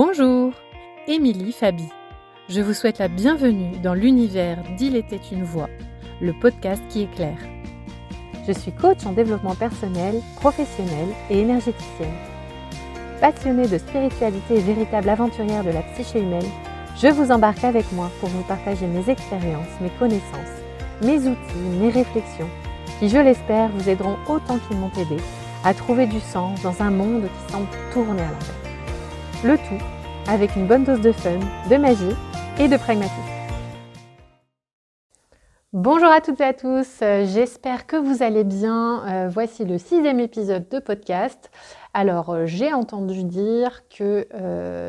Bonjour, Émilie Fabi. Je vous souhaite la bienvenue dans l'univers d'Il était une voix, le podcast qui éclaire. Je suis coach en développement personnel, professionnel et énergéticienne. Passionnée de spiritualité et véritable aventurière de la psyché humaine, je vous embarque avec moi pour vous partager mes expériences, mes connaissances, mes outils, mes réflexions, qui, je l'espère, vous aideront autant qu'ils m'ont aidé à trouver du sens dans un monde qui semble tourner à l'envers. Le tout avec une bonne dose de fun, de magie et de pragmatisme. Bonjour à toutes et à tous, euh, j'espère que vous allez bien. Euh, voici le sixième épisode de podcast. Alors euh, j'ai entendu dire que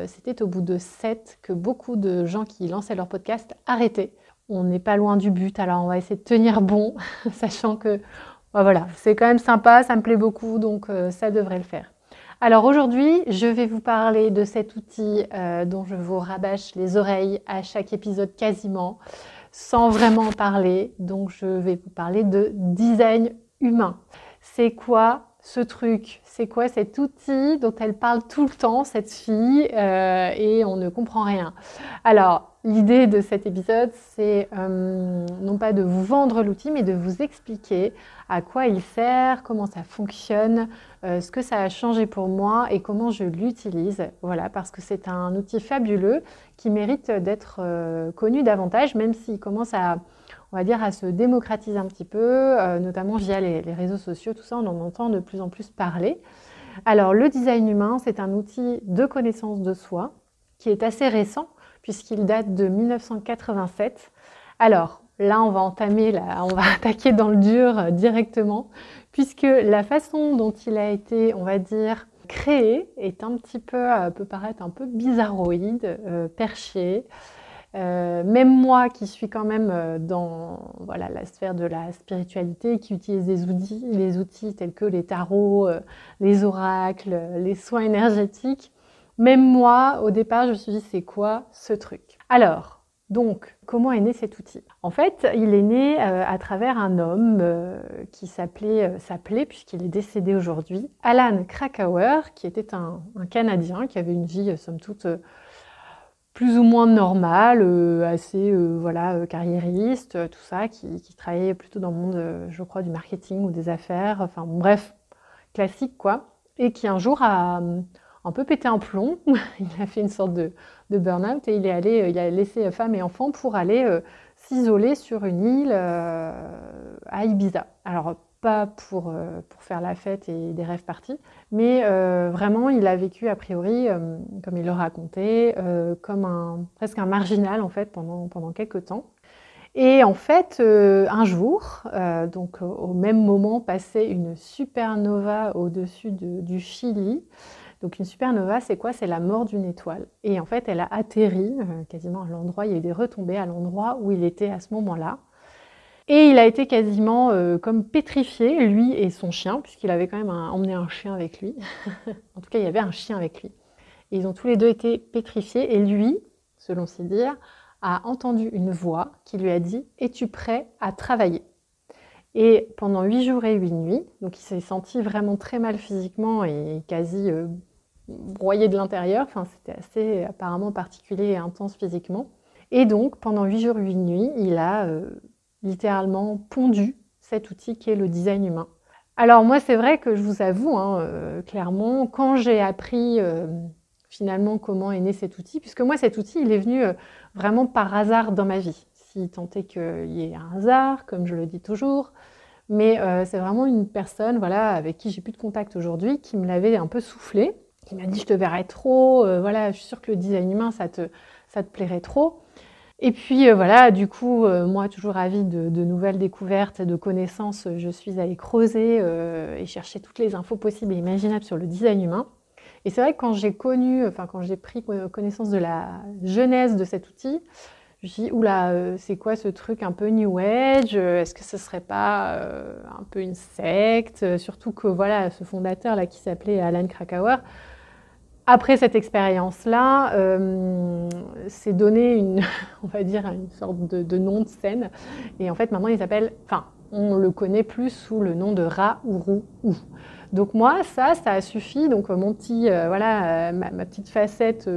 c'était au bout de sept que beaucoup de gens qui lançaient leur podcast arrêtaient. On n'est pas loin du but, alors on va essayer de tenir bon, sachant que bah voilà, c'est quand même sympa, ça me plaît beaucoup, donc ça devrait le faire. Alors aujourd'hui, je vais vous parler de cet outil euh, dont je vous rabâche les oreilles à chaque épisode quasiment, sans vraiment en parler. Donc je vais vous parler de design humain. C'est quoi ce truc C'est quoi cet outil dont elle parle tout le temps, cette fille, euh, et on ne comprend rien Alors, l'idée de cet épisode, c'est euh, non pas de vous vendre l'outil, mais de vous expliquer à quoi il sert, comment ça fonctionne, euh, ce que ça a changé pour moi et comment je l'utilise. Voilà, parce que c'est un outil fabuleux qui mérite d'être connu davantage, même s'il commence à on va dire, à se démocratiser un petit peu, euh, notamment via les, réseaux sociaux, tout ça, on en entend de plus en plus parler. Alors, le design humain, c'est un outil de connaissance de soi qui est assez récent, puisqu'il date de 1987. Alors, là, on va entamer, on va attaquer dans le dur euh, directement, puisque la façon dont il a été, on va dire, créé est un petit peu, euh, peut paraître un peu bizarroïde, perché. Euh, même moi qui suis quand même euh, dans voilà, la sphère de la spiritualité, qui utilise des outils, outils tels que les tarots, euh, les oracles, les soins énergétiques, même moi, au départ, je me suis dit, c'est quoi ce truc? Alors, donc, comment est né cet outil? En fait, il est né à travers un homme qui s'appelait, s'appelait puisqu'il est décédé aujourd'hui, Alan Krakauer, qui était un, Canadien qui avait une vie, somme toute, plus ou moins normal, euh, assez euh, voilà, euh, carriériste, tout ça, qui, qui, travaillait plutôt dans le monde, je crois, du marketing ou des affaires, enfin bref, classique quoi, et qui un jour a un peu pété un plomb, il a fait une sorte de, de burn-out et il est allé, il a laissé femme et enfant pour aller s'isoler sur une île à Ibiza. Alors pas pour, euh, pour faire la fête et des rêves partis, mais euh, vraiment, il a vécu a priori, euh, comme il le racontait, comme un, presque un marginal en fait pendant, pendant quelques temps. Et en fait, un jour, donc au même moment, passait une supernova au-dessus du Chili. Donc une supernova, c'est quoi? C'est la mort d'une étoile. Et en fait, elle a atterri quasiment à l'endroit, il y a eu des retombées à l'endroit où il était à ce moment-là. Et il a été quasiment euh, comme pétrifié, lui et son chien, puisqu'il avait quand même emmené un chien avec lui. en tout cas, il y avait un chien avec lui. Et ils ont tous les deux été pétrifiés. Et lui, selon ses dires, a entendu une voix qui lui a dit Es-tu prêt à travailler? Et pendant huit jours et huit nuits, donc il s'est senti vraiment très mal physiquement et quasi euh, broyé de l'intérieur. Enfin, c'était assez apparemment particulier et intense physiquement. Et donc, pendant huit jours, et huit nuits, il a euh, littéralement pondu cet outil qui est le design humain. Alors moi, c'est vrai que je vous avoue, hein, euh, clairement, quand j'ai appris euh, finalement comment est né cet outil, puisque moi, cet outil, il est venu euh, vraiment par hasard dans ma vie, si tant est qu'il y ait un hasard, comme je le dis toujours. Mais c'est vraiment une personne voilà, avec qui j'ai plus de contact aujourd'hui qui me l'avait un peu soufflé, qui m'a dit je te verrai trop, voilà, je suis sûre que le design humain, ça te plairait trop. Et puis euh, voilà, du coup, euh, moi, toujours ravie de, nouvelles découvertes et de connaissances, je suis allée creuser euh, et chercher toutes les infos possibles et imaginables sur le design humain. Et c'est vrai que quand j'ai connu, enfin quand j'ai pris connaissance de la genèse de cet outil, je me suis dit, oula, c'est quoi ce truc un peu New Age? Est-ce que ce serait pas un peu une secte? Surtout que voilà, ce fondateur là qui s'appelait Alan Krakauer, après cette expérience-là, euh, c'est donné une, on va dire, une sorte de, nom de scène. Et en fait, maintenant, il s'appelle, enfin, on le connaît plus sous le nom de rat ou ou. Donc moi, ça, ça a suffi. Donc mon petit, voilà, ma, petite facette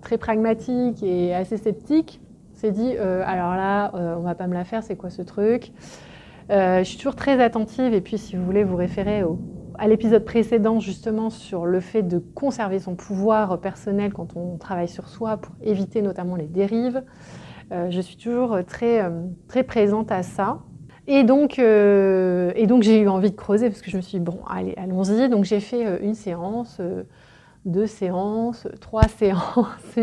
très pragmatique et assez sceptique s'est dit, alors là, on va pas me la faire, c'est quoi ce truc? Je suis toujours très attentive et puis si vous voulez vous référer au, à l'épisode précédent justement sur le fait de conserver son pouvoir personnel quand on travaille sur soi pour éviter notamment les dérives. Euh, je suis toujours très, euh, très présente à ça. Et donc, euh, et donc j'ai eu envie de creuser parce que je me suis dit, bon, allez, allons-y. Donc j'ai fait une séance, deux séances, trois séances.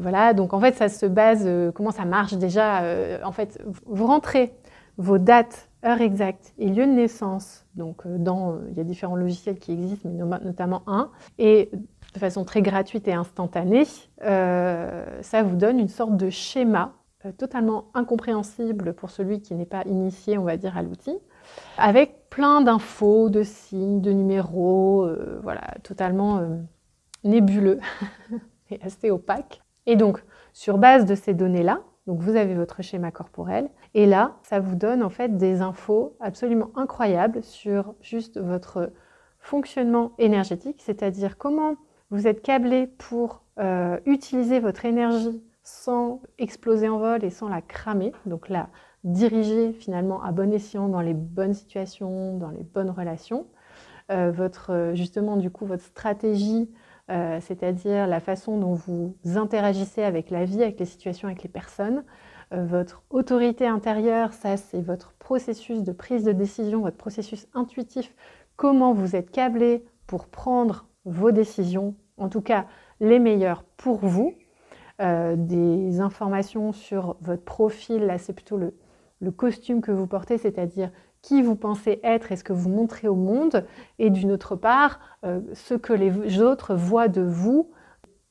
voilà, donc en fait, ça se base, comment ça marche déjà En fait, vous rentrez vos dates heure exacte et lieu de naissance. Donc, euh, dans, il y a différents logiciels qui existent, mais notamment un. Et de façon très gratuite et instantanée, euh, ça vous donne une sorte de schéma euh, totalement incompréhensible pour celui qui n'est pas initié, on va dire, à l'outil, avec plein d'infos, de signes, de numéros, voilà, totalement nébuleux et assez opaque. Et donc, sur base de ces données-là, donc vous avez votre schéma corporel, et là, ça vous donne en fait des infos absolument incroyables sur juste votre fonctionnement énergétique, c'est-à-dire comment vous êtes câblé pour euh, utiliser votre énergie sans exploser en vol et sans la cramer, donc la diriger finalement à bon escient dans les bonnes situations, dans les bonnes relations. Euh, votre justement du coup votre stratégie, euh, c'est-à-dire la façon dont vous interagissez avec la vie, avec les situations, avec les personnes, euh, votre autorité intérieure, ça c'est votre processus de prise de décision, votre processus intuitif, comment vous êtes câblé pour prendre vos décisions, en tout cas les meilleures pour vous. Euh, des informations sur votre profil, là c'est plutôt le, costume que vous portez, c'est-à-dire qui vous pensez être et ce que vous montrez au monde, et d'une autre part, euh, ce que les autres voient de vous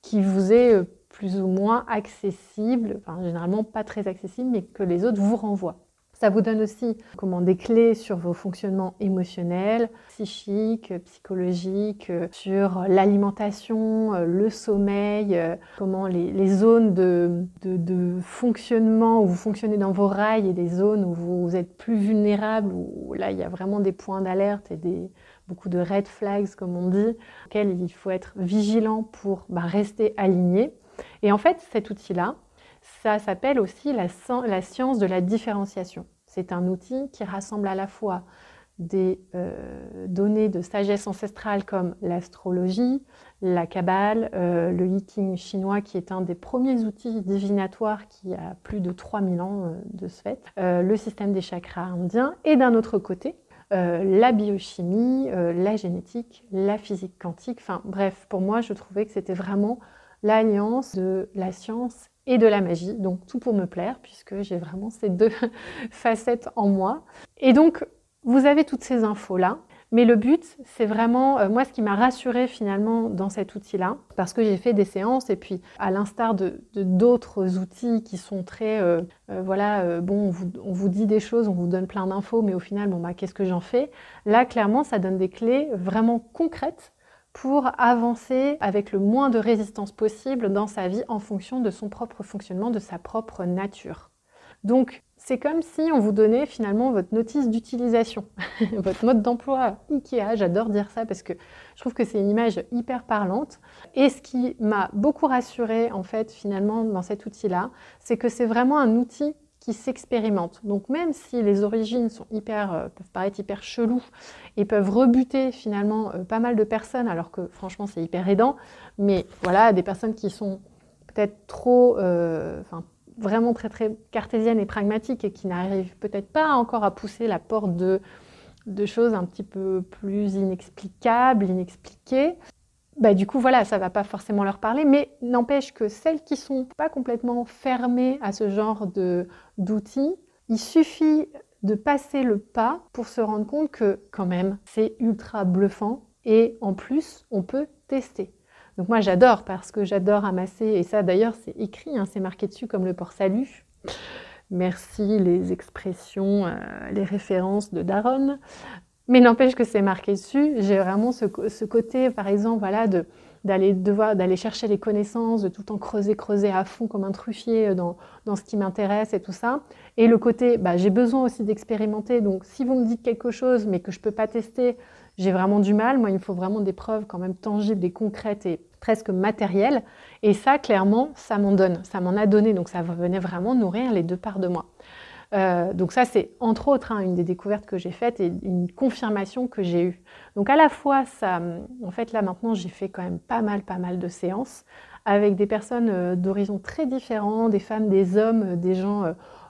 qui vous est plus ou moins accessible, enfin généralement pas très accessible, mais que les autres vous renvoient. Ça vous donne aussi comment, des clés sur vos fonctionnements émotionnels, psychiques, psychologiques, sur l'alimentation, le sommeil, comment les, zones de, fonctionnement où vous fonctionnez dans vos rails et des zones où vous êtes plus vulnérable, où là il y a vraiment des points d'alerte et des, beaucoup de red flags comme on dit, auxquels il faut être vigilant pour bah, rester aligné. Et en fait, cet outil-là, ça s'appelle aussi la, science de la différenciation. C'est un outil qui rassemble à la fois des euh, données de sagesse ancestrale comme l'astrologie, la Kabbale, euh, le Yiking chinois qui est un des premiers outils divinatoires qui a plus de 3000 ans euh, de ce fait, le système des chakras indiens et d'un autre côté, la biochimie, la génétique, la physique quantique. Enfin bref, pour moi, je trouvais que c'était vraiment l'alliance de la science et de la magie. Donc tout pour me plaire, puisque j'ai vraiment ces deux facettes en moi. Et donc, vous avez toutes ces infos-là. Mais le but, c'est vraiment, euh, moi, ce qui m'a rassurée finalement dans cet outil-là, parce que j'ai fait des séances, et puis à l'instar de d'autres outils qui sont très, euh, euh, voilà, bon, on vous, on vous, dit des choses, on vous donne plein d'infos, mais au final, bon, bah, qu'est-ce que j'en fais? Là, clairement, ça donne des clés vraiment concrètes pour avancer avec le moins de résistance possible dans sa vie en fonction de son propre fonctionnement, de sa propre nature. Donc, c'est comme si on vous donnait finalement votre notice d'utilisation, votre mode d'emploi Ikea. J'adore dire ça parce que je trouve que c'est une image hyper parlante. Et ce qui m'a beaucoup rassurée en fait finalement dans cet outil-là, c'est que c'est vraiment un outil qui s'expérimentent. Donc même si les origines sont hyper, euh, peuvent paraître hyper cheloues et peuvent rebuter finalement euh, pas mal de personnes, alors que franchement c'est hyper aidant, mais voilà, des personnes qui sont peut-être trop, euh, vraiment très très cartésiennes et pragmatiques et qui n'arrivent peut-être pas encore à pousser la porte de choses un petit peu plus inexplicables, inexpliquées, bah, du coup, voilà, ça va pas forcément leur parler, mais n'empêche que celles qui sont pas complètement fermées à ce genre d'outils, il suffit de passer le pas pour se rendre compte que quand même, c'est ultra bluffant et en plus, on peut tester. Donc moi, j'adore parce que j'adore amasser, et ça d'ailleurs, c'est écrit, hein, c'est marqué dessus comme le port salut. Merci les expressions, euh, les références de Daron. Mais n'empêche que c'est marqué dessus. J'ai vraiment ce, côté, par exemple, voilà, d'aller devoir d'aller chercher les connaissances, de tout le temps creuser, creuser à fond comme un truffier dans, dans ce qui m'intéresse et tout ça. Et le côté, bah, j'ai besoin aussi d'expérimenter. Donc, si vous me dites quelque chose, mais que je peux pas tester, j'ai vraiment du mal. Moi, il me faut vraiment des preuves quand même tangibles et concrètes et presque matérielles. Et ça, clairement, ça m'en donne, ça m'en a donné. Donc, ça venait vraiment nourrir les deux parts de moi. Euh, donc ça, c'est entre autres hein, une des découvertes que j'ai faites et une confirmation que j'ai eue. Donc à la fois, ça, en fait, là maintenant, j'ai fait quand même pas mal, pas mal de séances avec des personnes euh, d'horizons très différents, des femmes, des hommes, des gens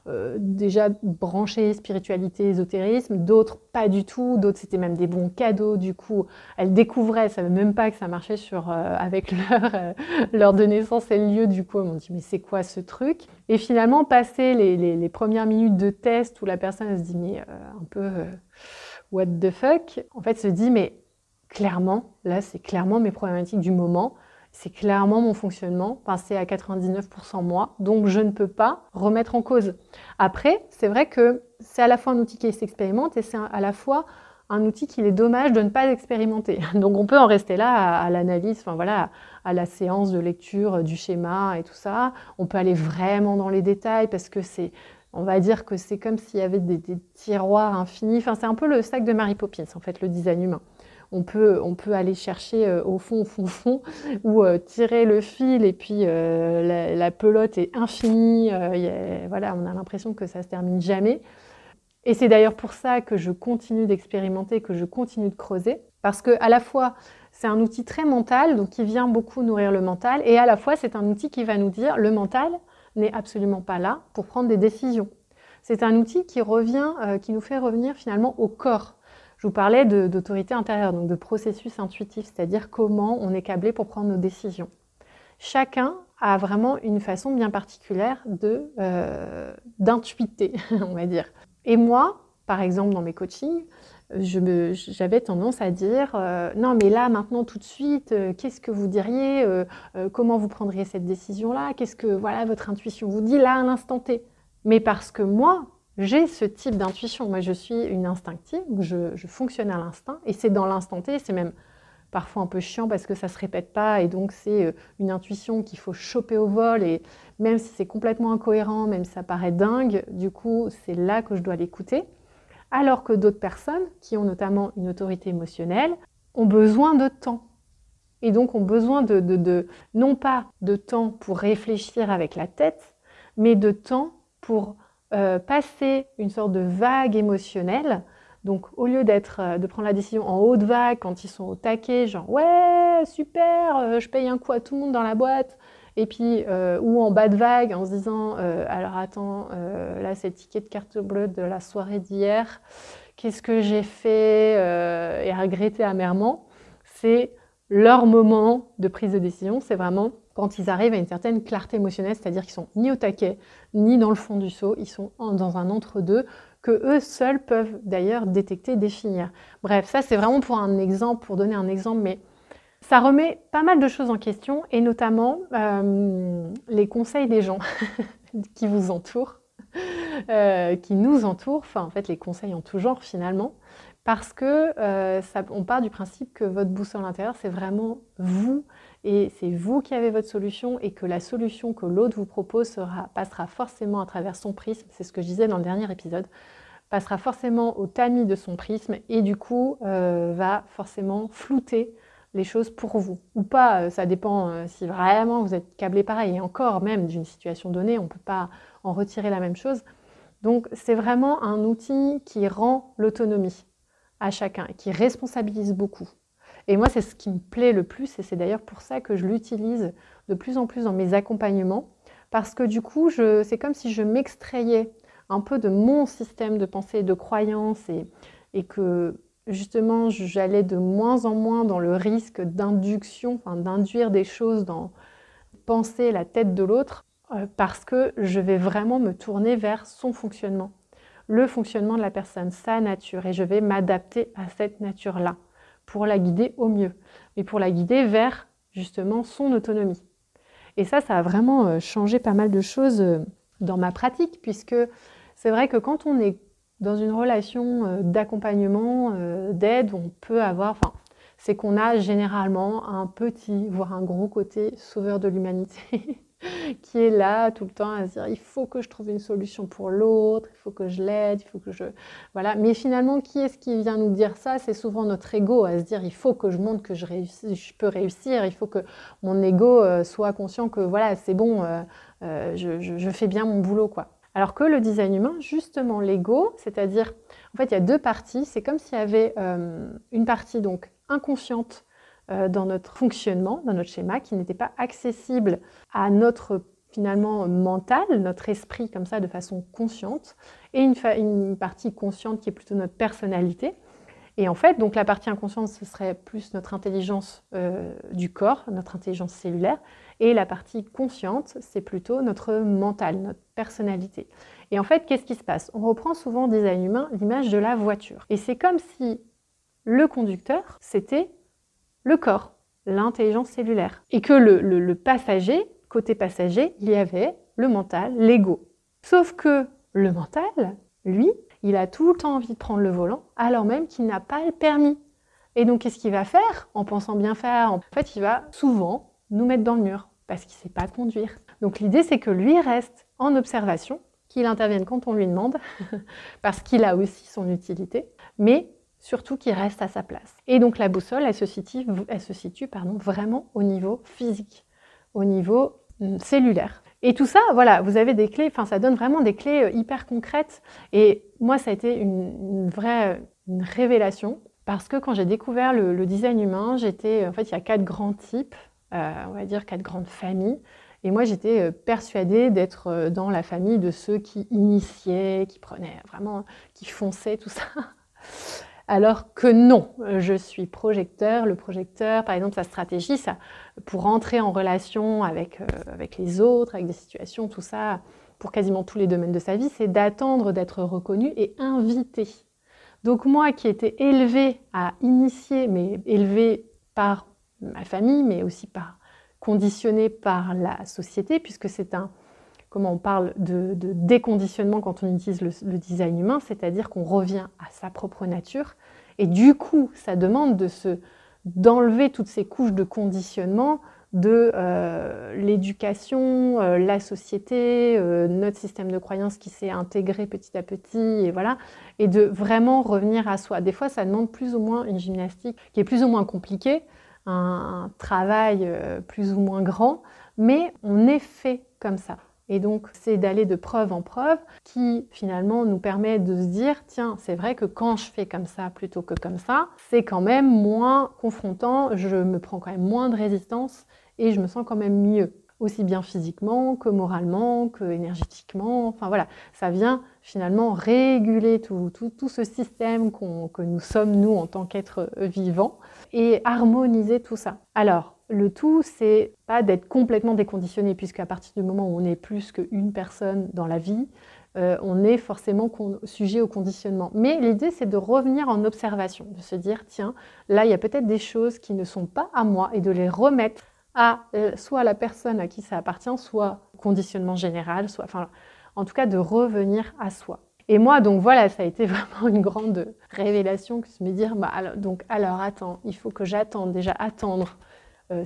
euh, euh, déjà branchées spiritualité, ésotérisme, d'autres pas du tout, d'autres c'était même des bons cadeaux. Du coup, elles découvraient, elles savaient même pas que ça marchait sur euh, avec leur euh, leur de naissance et le lieu. Du coup, elles m'ont dit mais c'est quoi ce truc? Et finalement, passer les, les, premières minutes de test où la personne se dit mais un peu what the fuck, en fait se dit mais clairement, là c'est clairement mes problématiques du moment c'est clairement mon fonctionnement, c'est à 99% moi, donc je ne peux pas remettre en cause. Après, c'est vrai que c'est à la fois un outil qui s'expérimente et c'est à la fois un outil qu'il est dommage de ne pas expérimenter. Donc on peut en rester là à, l'analyse, enfin voilà, à la séance de lecture du schéma et tout ça. On peut aller vraiment dans les détails parce que c'est, on va dire que c'est comme s'il y avait des, des tiroirs infinis. Enfin c'est un peu le sac de Mary Poppins en fait, le design humain on peut, aller chercher euh, au fond, au fond, au fond, ou euh, tirer le fil et puis euh, la, pelote est infinie. voilà, on a l'impression que ça se termine jamais. Et c'est d'ailleurs pour ça que je continue d'expérimenter, que je continue de creuser, parce que à la fois c'est un outil très mental, donc qui vient beaucoup nourrir le mental, et à la fois c'est un outil qui va nous dire le mental n'est absolument pas là pour prendre des décisions. C'est un outil qui revient, qui nous fait revenir finalement au corps. Je vous parlais d'autorité intérieure, donc de processus intuitif, c'est-à-dire comment on est câblé pour prendre nos décisions. Chacun a vraiment une façon bien particulière de euh, d'intuiter, on va dire. Et moi, par exemple, dans mes coachings, j'avais tendance à dire euh, non mais là maintenant tout de suite euh, qu'est-ce que vous diriez comment vous prendriez cette décision là qu'est-ce que voilà votre intuition vous dit là à l'instant T mais parce que moi j'ai ce type d'intuition. Moi, je suis une instinctive, je, fonctionne à l'instinct, et c'est dans l'instant T, c'est même parfois un peu chiant parce que ça se répète pas, et donc c'est euh, une intuition qu'il faut choper au vol, et même si c'est complètement incohérent, même si ça paraît dingue, du coup, c'est là que je dois l'écouter. Alors que d'autres personnes, qui ont notamment une autorité émotionnelle, ont besoin de temps. Et donc ont besoin de, de non pas de temps pour réfléchir avec la tête, mais de temps pour euh, passer une sorte de vague émotionnelle. Donc, au lieu d'être, euh, de prendre la décision en haute vague quand ils sont au taquet, genre ouais, super, euh, je paye un coup à tout le monde dans la boîte, et puis ou en bas de vague en se disant alors attends, là c'est le ticket de carte bleue de la soirée d'hier, qu'est-ce que j'ai fait et regretter amèrement. C'est leur moment de prise de décision, c'est vraiment quand ils arrivent à une certaine clarté émotionnelle, c'est-à-dire qu'ils sont ni au taquet, ni dans le fond du seau, ils sont dans un entre-deux que eux seuls peuvent d'ailleurs détecter, définir. Bref, ça c'est vraiment pour un exemple, pour donner un exemple, mais ça remet pas mal de choses en question, et notamment euh, les conseils des gens qui vous entourent, euh, qui nous entourent, enfin en fait les conseils en tout genre finalement, parce que euh, on part du principe que votre boussole intérieure, c'est vraiment vous, et c'est vous qui avez votre solution, et que la solution que l'autre vous propose sera, passera forcément à travers son prisme, c'est ce que je disais dans le dernier épisode, passera forcément au tamis de son prisme, et du coup euh, va forcément flouter les choses pour vous. Ou pas, euh, ça dépend si vraiment vous êtes câblé pareil, et encore même d'une situation donnée, on ne peut pas en retirer la même chose. Donc c'est vraiment un outil qui rend l'autonomie à chacun qui responsabilise beaucoup. Et moi, c'est ce qui me plaît le plus et c'est d'ailleurs pour ça que je l'utilise de plus en plus dans mes accompagnements parce que du coup, c'est comme si je m'extrayais un peu de mon système de pensée et de croyance et, que justement j'allais de moins en moins dans le risque d'induction, d'induire des choses dans penser la tête de l'autre euh, parce que je vais vraiment me tourner vers son fonctionnement le fonctionnement de la personne, sa nature, et je vais m'adapter à cette nature-là pour la guider au mieux, mais pour la guider vers justement son autonomie. Et ça, ça a vraiment euh, changé pas mal de choses euh, dans ma pratique, puisque c'est vrai que quand on est dans une relation euh, d'accompagnement, d'aide, on peut avoir, enfin, c'est qu'on a généralement un petit, voire un gros côté sauveur de l'humanité qui est là tout le temps à se dire il faut que je trouve une solution pour l'autre, il faut que je l'aide, il faut que je voilà. Mais finalement, qui est-ce qui vient nous dire ça? C'est souvent notre ego à se dire il faut que je montre que je, réussis, je peux réussir, il faut que mon ego euh, soit conscient que voilà c'est bon, euh, euh, je, fais bien mon boulot quoi. Alors que le design humain, justement l'ego, c'est-à-dire en fait il y a deux parties. C'est comme s'il y avait une partie donc inconsciente dans notre fonctionnement, dans notre schéma, qui n'était pas accessible à notre finalement mental, notre esprit comme ça de façon consciente, et une, partie consciente qui est plutôt notre personnalité. Et en fait, donc la partie inconsciente, ce serait plus notre intelligence euh, du corps, notre intelligence cellulaire, et la partie consciente, c'est plutôt notre mental, notre personnalité. Et en fait, qu'est-ce qui se passe? On reprend souvent au design humain l'image de la voiture. Et c'est comme si le conducteur, c'était le corps, l'intelligence cellulaire. Et que le, passager, côté passager, il y avait le mental, l'ego. Sauf que le mental, lui, il a tout le temps envie de prendre le volant, alors même qu'il n'a pas le permis. Et donc, qu'est-ce qu'il va faire En pensant bien faire, en fait, il va souvent nous mettre dans le mur, parce qu'il ne sait pas conduire. Donc, l'idée, c'est que lui reste en observation, qu'il intervienne quand on lui demande, parce qu'il a aussi son utilité, mais surtout qu'il reste à sa place. Et donc la boussole, elle se situe, elle se situe pardon, vraiment au niveau physique, au niveau hum, cellulaire. Et tout ça, voilà, vous avez des clés, enfin ça donne vraiment des clés euh, hyper concrètes. Et moi, ça a été une, vraie révélation parce que quand j'ai découvert le, design humain, j'étais, en fait, il y a quatre grands types, euh, on va dire quatre grandes familles. Et moi, j'étais euh, persuadée d'être dans la famille de ceux qui initiaient, qui prenaient vraiment, qui fonçaient, tout ça. Alors que non, je suis projecteur. Le projecteur, par exemple, sa stratégie, ça, pour entrer en relation avec, euh, avec les autres, avec des situations, tout ça, pour quasiment tous les domaines de sa vie, c'est d'attendre d'être reconnu et invité. Donc moi qui étais élevée à initier, mais élevée par ma famille, mais aussi par conditionnée par la société, puisque c'est un, comment on parle de, déconditionnement quand on utilise le, design humain, c'est-à-dire qu'on revient à sa propre nature. Et du coup, ça demande de se, d'enlever toutes ces couches de conditionnement de euh, l'éducation, euh, la société, euh, notre système de croyances qui s'est intégré petit à petit, et voilà, et de vraiment revenir à soi. Des fois, ça demande plus ou moins une gymnastique qui est plus ou moins compliquée, un travail plus ou moins grand, mais on est fait comme ça. Et donc, c'est d'aller de preuve en preuve qui finalement nous permet de se dire, tiens, c'est vrai que quand je fais comme ça plutôt que comme ça, c'est quand même moins confrontant, je me prends quand même moins de résistance et je me sens quand même mieux aussi bien physiquement que moralement, que énergétiquement. Enfin voilà, ça vient finalement réguler tout, ce système que nous sommes, nous, en tant qu'êtres vivants, et harmoniser tout ça. Alors, le tout, c'est pas d'être complètement déconditionné, puisqu'à partir du moment où on est plus qu'une personne dans la vie, euh, on est forcément sujet au conditionnement. Mais l'idée, c'est de revenir en observation, de se dire, tiens, là, il y a peut-être des choses qui ne sont pas à moi, et de les remettre à euh, soit la personne à qui ça appartient, soit conditionnement général, soit, en tout cas, de revenir à soi. Et moi, donc voilà, ça a été vraiment une grande révélation que de me dire, bah, alors, donc alors attends, il faut que j'attende, déjà attendre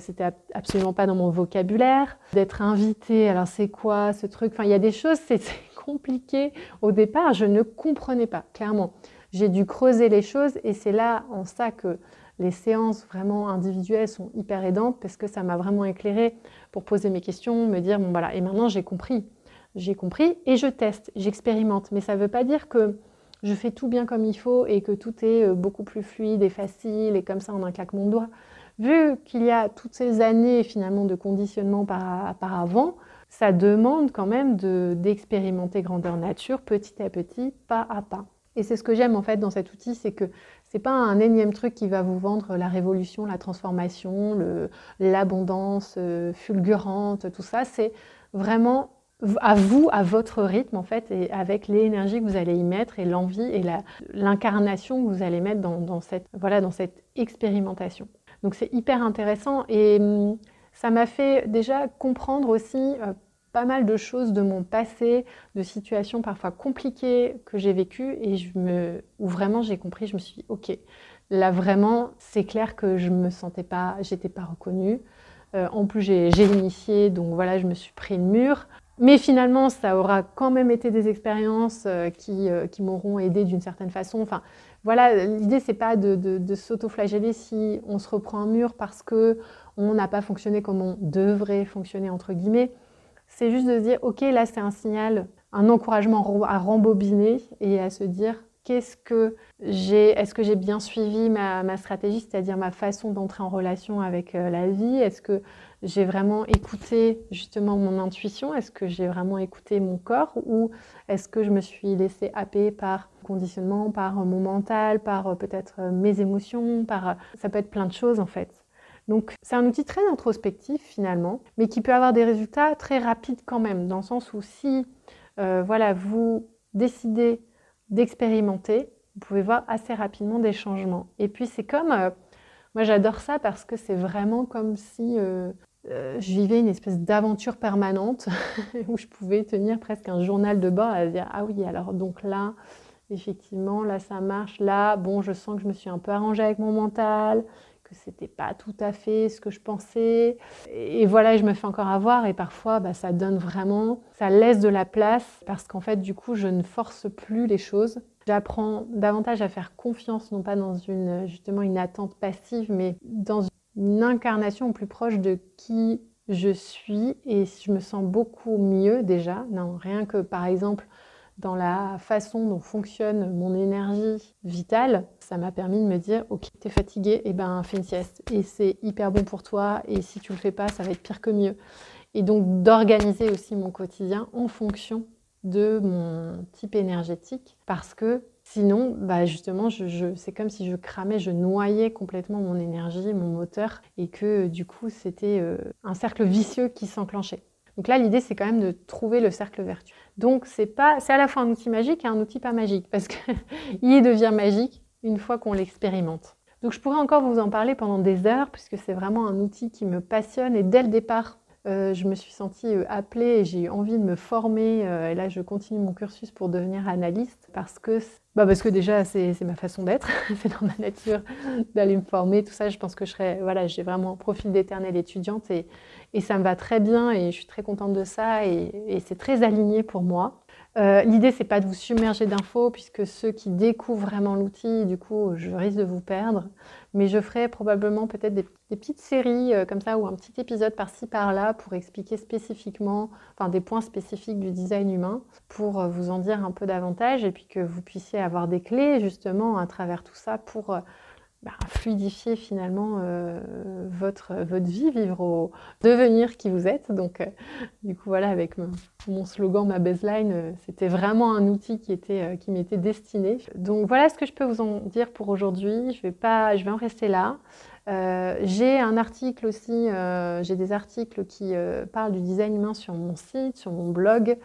c'était absolument pas dans mon vocabulaire. D'être invité, alors c'est quoi ce truc? Enfin, il y a des choses, c'est compliqué. Au départ, je ne comprenais pas, clairement. J'ai dû creuser les choses et c'est là, en ça, que les séances vraiment individuelles sont hyper aidantes parce que ça m'a vraiment éclairé pour poser mes questions, me dire, bon voilà, et maintenant j'ai compris. J'ai compris et je teste, j'expérimente. Mais ça ne veut pas dire que je fais tout bien comme il faut et que tout est euh, beaucoup plus fluide et facile et comme ça en un claquement de doigts vu qu'il y a toutes ces années finalement de conditionnement par, avant, ça demande quand même d'expérimenter grandeur nature petit à petit, pas à pas. Et c'est ce que j'aime en fait dans cet outil, c'est que c'est pas un énième truc qui va vous vendre la révolution, la transformation, l'abondance euh, fulgurante, tout ça. C'est vraiment à vous, à votre rythme en fait, et avec l'énergie que vous allez y mettre et l'envie et l'incarnation que vous allez mettre dans, cette, voilà, dans cette expérimentation. Donc c'est hyper intéressant et hum, ça m'a fait déjà comprendre aussi, euh, pas mal de choses de mon passé, de situations parfois compliquées que j'ai vécues et où vraiment j'ai compris, je me suis dit, ok, là vraiment, c'est clair que je me sentais pas, j'étais pas reconnue. Euh, en plus, j'ai initié, donc voilà, je me suis pris le mur. Mais finalement, ça aura quand même été des expériences euh, qui, m'auront aidé d'une certaine façon. Voilà, l'idée, c'est pas de, s'auto-flageller si on se reprend un mur parce que on n'a pas fonctionné comme on devrait fonctionner, entre guillemets. C'est juste de se dire, OK, là, c'est un signal, un encouragement à rembobiner et à se dire, qu'est-ce que j'ai, est-ce que j'ai bien suivi ma, ma stratégie, c'est-à-dire ma façon d'entrer en relation avec euh, la vie? Est-ce que j'ai vraiment écouté justement mon intuition? Est-ce que j'ai vraiment écouté mon corps? Ou est-ce que je me suis laissée happer par conditionnement, par mon mental, par euh, peut-être euh, mes émotions, par ça peut être plein de choses en fait. Donc c'est un outil très introspectif finalement, mais qui peut avoir des résultats très rapides quand même, dans le sens où si voilà, vous décidez d'expérimenter, vous pouvez voir assez rapidement des changements. Et puis c'est comme, euh, moi j'adore ça parce que c'est vraiment comme si euh, euh, je vivais une espèce d'aventure permanente où je pouvais tenir presque un journal de bord à dire ah oui alors donc là effectivement là ça marche, là bon je sens que je me suis un peu arrangée avec mon mental, que c'était pas tout à fait ce que je pensais. Et voilà, je me fais encore avoir et parfois bah, ça donne vraiment, ça laisse de la place parce qu'en fait du coup je ne force plus les choses. J'apprends davantage à faire confiance, non pas dans une justement une attente passive, mais dans une incarnation plus proche de qui je suis et je me sens beaucoup mieux déjà. Non, rien que par exemple dans la façon dont fonctionne mon énergie vitale, ça m'a permis de me dire ok, t'es fatigué, et eh ben fais une sieste. Et c'est hyper bon pour toi. Et si tu le fais pas, ça va être pire que mieux. Et donc d'organiser aussi mon quotidien en fonction de mon type énergétique, parce que sinon, bah justement, je, c'est comme si je cramais, je noyais complètement mon énergie, mon moteur, et que du coup, c'était euh, un cercle vicieux qui s'enclenchait. Donc là, l'idée, c'est quand même de trouver le cercle vertueux. Donc c'est pas, c'est à la fois un outil magique et un outil pas magique parce qu'il devient magique une fois qu'on l'expérimente. Donc je pourrais encore vous en parler pendant des heures puisque c'est vraiment un outil qui me passionne et dès le départ euh, je me suis sentie euh, appelée et j'ai eu envie de me former. Euh, et là, je continue mon cursus pour devenir analyste parce que, bah déjà, c'est ma façon d'être. c'est dans ma nature d'aller me former. Tout ça, je pense que j'ai vraiment un profil d'éternelle étudiante et, ça me va très bien et je suis très contente de ça et c'est très aligné pour moi. Euh, L'idée, c'est pas de vous submerger d'infos, puisque ceux qui découvrent vraiment l'outil, du coup, je risque de vous perdre. Mais je ferai probablement peut-être des, petites séries euh, comme ça, ou un petit épisode par-ci, par-là, pour expliquer spécifiquement, enfin des points spécifiques du design humain, pour euh, vous en dire un peu davantage, et puis que vous puissiez avoir des clés, justement, à travers tout ça, pour bah, fluidifier finalement euh, votre, votre vie, vivre au devenir qui vous êtes. Donc, euh, du coup, voilà, avec mon, slogan, ma baseline, euh, c'était vraiment un outil qui, qui m'était destiné. Donc, voilà ce que je peux vous en dire pour aujourd'hui. Je je vais en rester là. j'ai un article aussi, j'ai des articles qui parlent du design humain sur mon site, sur mon blog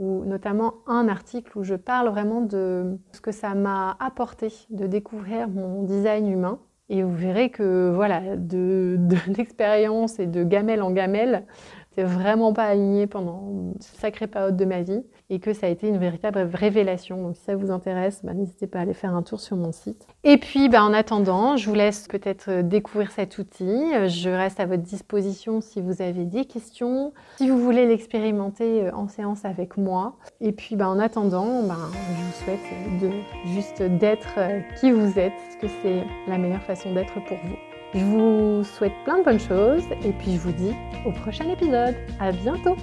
notamment un article où je parle vraiment de ce que ça m'a apporté de découvrir mon design humain. Et vous verrez que voilà, d'expérience de, et de gamelle en gamelle, c'est vraiment pas aligné pendant une sacrée période de ma vie et que ça a été une véritable révélation. Donc si ça vous intéresse, bah, n'hésitez pas à aller faire un tour sur mon site. Et puis bah, en attendant, je vous laisse peut-être euh, découvrir cet outil. Je reste à votre disposition si vous avez des questions, si vous voulez l'expérimenter euh, en séance avec moi. Et puis bah, en attendant, bah, je vous souhaite juste d'être euh, qui vous êtes, parce que c'est la meilleure façon d'être pour vous. Je vous souhaite plein de bonnes choses et puis je vous dis au prochain épisode. À bientôt!